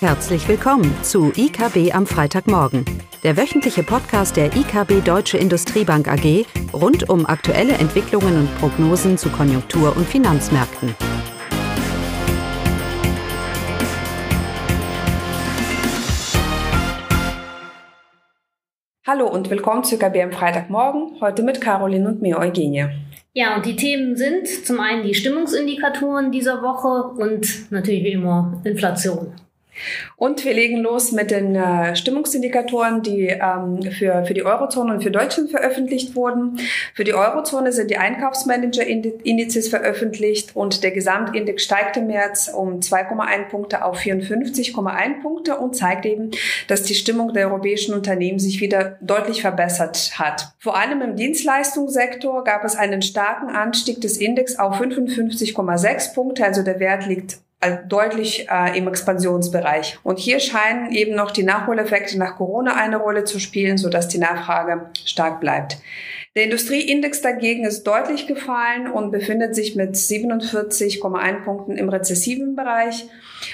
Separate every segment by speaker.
Speaker 1: Herzlich willkommen zu IKB am Freitagmorgen, der wöchentliche Podcast der IKB Deutsche Industriebank AG rund um aktuelle Entwicklungen und Prognosen zu Konjunktur- und Finanzmärkten.
Speaker 2: Hallo und willkommen zu IKB am Freitagmorgen, heute mit Caroline und mir, Eugenie.
Speaker 3: Ja, und die Themen sind zum einen die Stimmungsindikatoren dieser Woche und natürlich wie immer Inflation.
Speaker 2: Und wir legen los mit den äh, Stimmungsindikatoren, die ähm, für, für die Eurozone und für Deutschland veröffentlicht wurden. Für die Eurozone sind die Einkaufsmanager-Indizes veröffentlicht und der Gesamtindex steigt im März um 2,1 Punkte auf 54,1 Punkte und zeigt eben, dass die Stimmung der europäischen Unternehmen sich wieder deutlich verbessert hat. Vor allem im Dienstleistungssektor gab es einen starken Anstieg des Index auf 55,6 Punkte, also der Wert liegt deutlich äh, im Expansionsbereich. Und hier scheinen eben noch die Nachholeffekte nach Corona eine Rolle zu spielen, sodass die Nachfrage stark bleibt. Der Industrieindex dagegen ist deutlich gefallen und befindet sich mit 47,1 Punkten im rezessiven Bereich.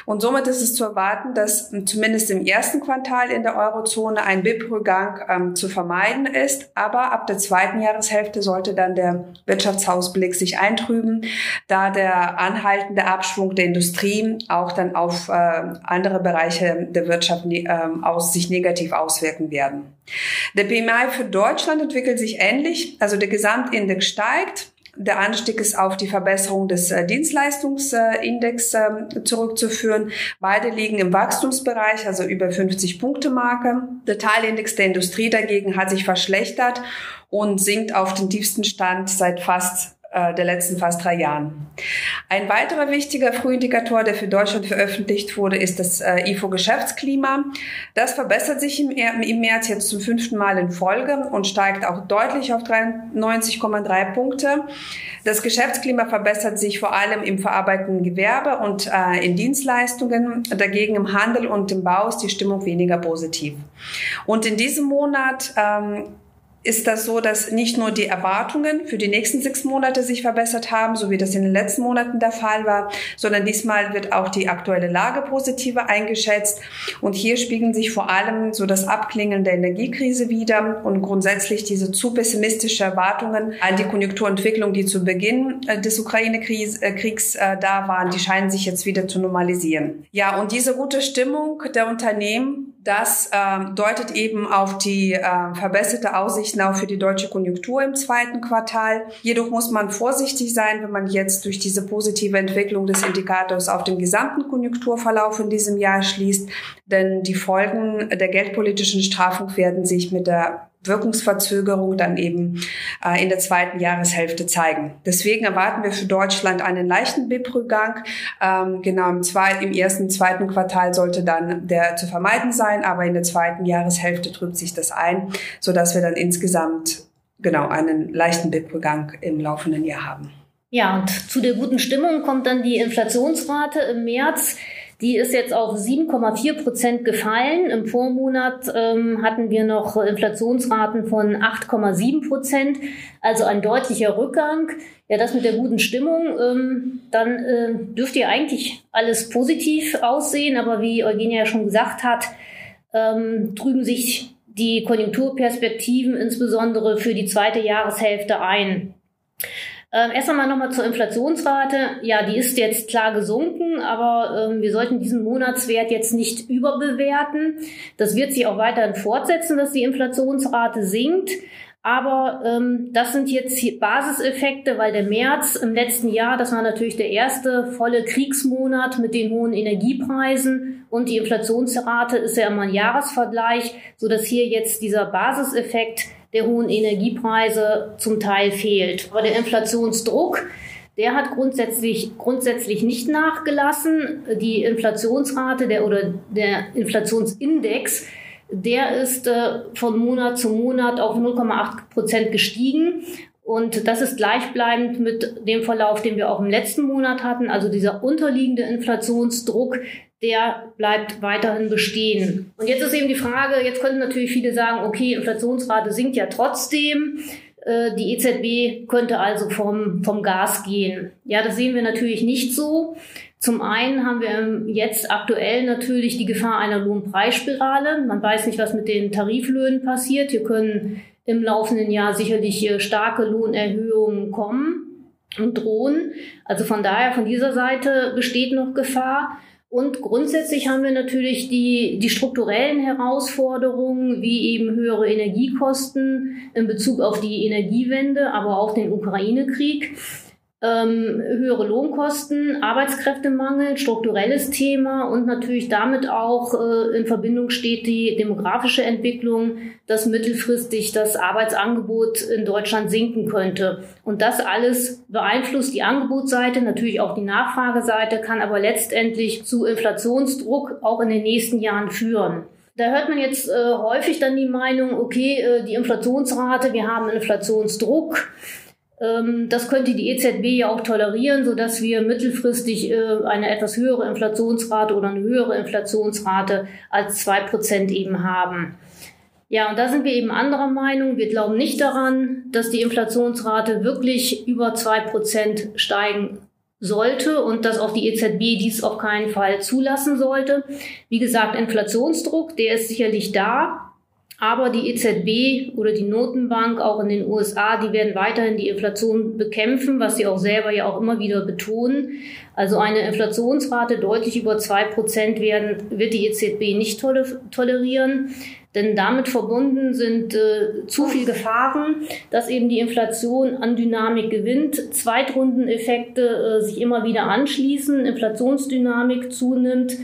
Speaker 2: Und somit ist es zu erwarten, dass zumindest im ersten Quartal in der Eurozone ein BIP-Rückgang ähm, zu vermeiden ist. Aber ab der zweiten Jahreshälfte sollte dann der Wirtschaftsausblick sich eintrüben, da der anhaltende Abschwung der Industrie auch dann auf äh, andere Bereiche der Wirtschaft äh, aus, sich negativ auswirken werden. Der PMI für Deutschland entwickelt sich ähnlich, also der Gesamtindex steigt. Der Anstieg ist auf die Verbesserung des äh, Dienstleistungsindex äh, zurückzuführen. Beide liegen im Wachstumsbereich, also über 50 Punkte Marke. Der Teilindex der Industrie dagegen hat sich verschlechtert und sinkt auf den tiefsten Stand seit fast der letzten fast drei Jahren. Ein weiterer wichtiger Frühindikator, der für Deutschland veröffentlicht wurde, ist das äh, IFO-Geschäftsklima. Das verbessert sich im, im März jetzt zum fünften Mal in Folge und steigt auch deutlich auf 93,3 Punkte. Das Geschäftsklima verbessert sich vor allem im verarbeitenden Gewerbe und äh, in Dienstleistungen. Dagegen im Handel und im Bau ist die Stimmung weniger positiv. Und in diesem Monat ähm, ist das so, dass nicht nur die Erwartungen für die nächsten sechs Monate sich verbessert haben, so wie das in den letzten Monaten der Fall war, sondern diesmal wird auch die aktuelle Lage positiver eingeschätzt. Und hier spiegeln sich vor allem so das Abklingen der Energiekrise wieder und grundsätzlich diese zu pessimistische Erwartungen an die Konjunkturentwicklung, die zu Beginn äh, des Ukraine-Kriegs äh, da waren, die scheinen sich jetzt wieder zu normalisieren. Ja, und diese gute Stimmung der Unternehmen das ähm, deutet eben auf die äh, verbesserte Aussichten auch für die deutsche Konjunktur im zweiten Quartal. Jedoch muss man vorsichtig sein, wenn man jetzt durch diese positive Entwicklung des Indikators auf den gesamten Konjunkturverlauf in diesem Jahr schließt, denn die Folgen der geldpolitischen Strafung werden sich mit der Wirkungsverzögerung dann eben äh, in der zweiten Jahreshälfte zeigen. Deswegen erwarten wir für Deutschland einen leichten BIP-Rückgang. Ähm, genau im, zweiten, im ersten, zweiten Quartal sollte dann der zu vermeiden sein, aber in der zweiten Jahreshälfte trübt sich das ein, so dass wir dann insgesamt genau einen leichten BIP-Rückgang im laufenden Jahr haben.
Speaker 3: Ja, und zu der guten Stimmung kommt dann die Inflationsrate im März. Die ist jetzt auf 7,4 Prozent gefallen. Im Vormonat ähm, hatten wir noch Inflationsraten von 8,7 Prozent, also ein deutlicher Rückgang. Ja, das mit der guten Stimmung, ähm, dann äh, dürfte ja eigentlich alles positiv aussehen, aber wie Eugenia ja schon gesagt hat, ähm, trüben sich die Konjunkturperspektiven insbesondere für die zweite Jahreshälfte ein. Ähm, erst einmal nochmal zur Inflationsrate. Ja, die ist jetzt klar gesunken, aber ähm, wir sollten diesen Monatswert jetzt nicht überbewerten. Das wird sich auch weiterhin fortsetzen, dass die Inflationsrate sinkt. Aber ähm, das sind jetzt Basiseffekte, weil der März im letzten Jahr, das war natürlich der erste volle Kriegsmonat mit den hohen Energiepreisen und die Inflationsrate ist ja immer ein Jahresvergleich, so dass hier jetzt dieser Basiseffekt der hohen Energiepreise zum Teil fehlt. Aber der Inflationsdruck, der hat grundsätzlich, grundsätzlich nicht nachgelassen. Die Inflationsrate der, oder der Inflationsindex, der ist äh, von Monat zu Monat auf 0,8 Prozent gestiegen. Und das ist gleichbleibend mit dem Verlauf, den wir auch im letzten Monat hatten. Also dieser unterliegende Inflationsdruck, der bleibt weiterhin bestehen. Und jetzt ist eben die Frage, jetzt könnten natürlich viele sagen, okay, Inflationsrate sinkt ja trotzdem. Äh, die EZB könnte also vom, vom Gas gehen. Ja, das sehen wir natürlich nicht so. Zum einen haben wir jetzt aktuell natürlich die Gefahr einer Lohnpreisspirale. Man weiß nicht, was mit den Tariflöhnen passiert. Hier können im laufenden Jahr sicherlich äh, starke Lohnerhöhungen kommen und drohen. Also von daher, von dieser Seite besteht noch Gefahr. Und grundsätzlich haben wir natürlich die, die strukturellen Herausforderungen, wie eben höhere Energiekosten in Bezug auf die Energiewende, aber auch den Ukraine-Krieg ähm, höhere Lohnkosten, Arbeitskräftemangel, strukturelles Thema und natürlich damit auch äh, in Verbindung steht die demografische Entwicklung, dass mittelfristig das Arbeitsangebot in Deutschland sinken könnte. Und das alles beeinflusst die Angebotsseite, natürlich auch die Nachfrageseite, kann aber letztendlich zu Inflationsdruck auch in den nächsten Jahren führen. Da hört man jetzt äh, häufig dann die Meinung, okay, äh, die Inflationsrate, wir haben Inflationsdruck. Ähm, das könnte die EZB ja auch tolerieren, sodass wir mittelfristig äh, eine etwas höhere Inflationsrate oder eine höhere Inflationsrate als zwei Prozent eben haben. Ja, und da sind wir eben anderer Meinung. Wir glauben nicht daran, dass die Inflationsrate wirklich über zwei Prozent steigen sollte und dass auch die EZB dies auf keinen Fall zulassen sollte. Wie gesagt, Inflationsdruck, der ist sicherlich da. Aber die EZB oder die Notenbank auch in den USA, die werden weiterhin die Inflation bekämpfen, was sie auch selber ja auch immer wieder betonen. Also eine Inflationsrate deutlich über zwei Prozent werden, wird die EZB nicht tolerieren. Denn damit verbunden sind äh, zu viel Gefahren, dass eben die Inflation an Dynamik gewinnt, Zweitrundeneffekte äh, sich immer wieder anschließen, Inflationsdynamik zunimmt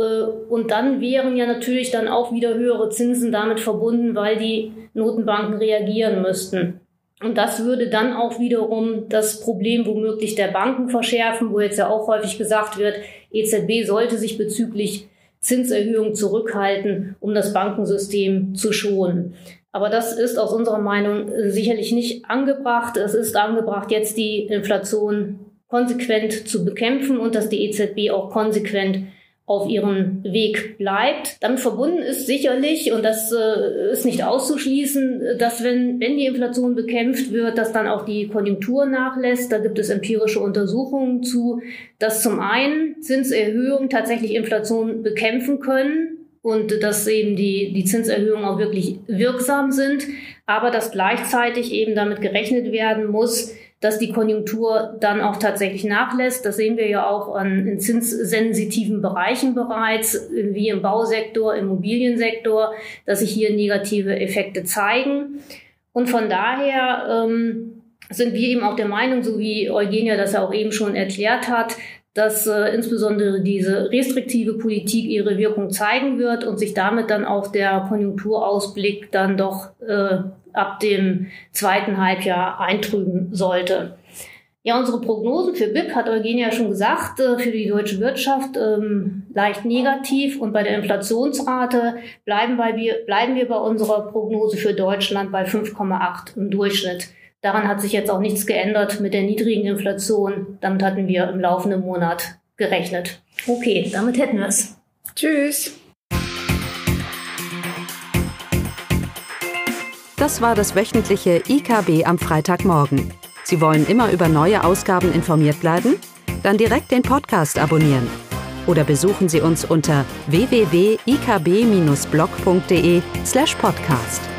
Speaker 3: und dann wären ja natürlich dann auch wieder höhere Zinsen damit verbunden, weil die Notenbanken reagieren müssten. Und das würde dann auch wiederum das Problem womöglich der Banken verschärfen, wo jetzt ja auch häufig gesagt wird, EZB sollte sich bezüglich Zinserhöhungen zurückhalten, um das Bankensystem zu schonen. Aber das ist aus unserer Meinung sicherlich nicht angebracht. Es ist angebracht, jetzt die Inflation konsequent zu bekämpfen und dass die EZB auch konsequent auf ihrem Weg bleibt. Damit verbunden ist sicherlich, und das äh, ist nicht auszuschließen, dass wenn, wenn die Inflation bekämpft wird, dass dann auch die Konjunktur nachlässt. Da gibt es empirische Untersuchungen zu, dass zum einen Zinserhöhungen tatsächlich Inflation bekämpfen können und dass eben die, die Zinserhöhungen auch wirklich wirksam sind, aber dass gleichzeitig eben damit gerechnet werden muss, dass die Konjunktur dann auch tatsächlich nachlässt. Das sehen wir ja auch an, in zinssensitiven Bereichen bereits, wie im Bausektor, im Immobiliensektor, dass sich hier negative Effekte zeigen. Und von daher ähm, sind wir eben auch der Meinung, so wie Eugenia das ja auch eben schon erklärt hat, dass äh, insbesondere diese restriktive Politik ihre Wirkung zeigen wird und sich damit dann auch der Konjunkturausblick dann doch äh, ab dem zweiten Halbjahr eintrüben sollte. Ja, unsere Prognosen für BIP hat Eugenia schon gesagt, äh, für die deutsche Wirtschaft ähm, leicht negativ und bei der Inflationsrate bleiben, bei bleiben wir bei unserer Prognose für Deutschland bei 5,8 im Durchschnitt. Daran hat sich jetzt auch nichts geändert mit der niedrigen Inflation. Damit hatten wir im laufenden Monat gerechnet. Okay, damit hätten wir es.
Speaker 2: Tschüss.
Speaker 1: Das war das wöchentliche IKB am Freitagmorgen. Sie wollen immer über neue Ausgaben informiert bleiben? Dann direkt den Podcast abonnieren. Oder besuchen Sie uns unter www.ikb-blog.de slash podcast.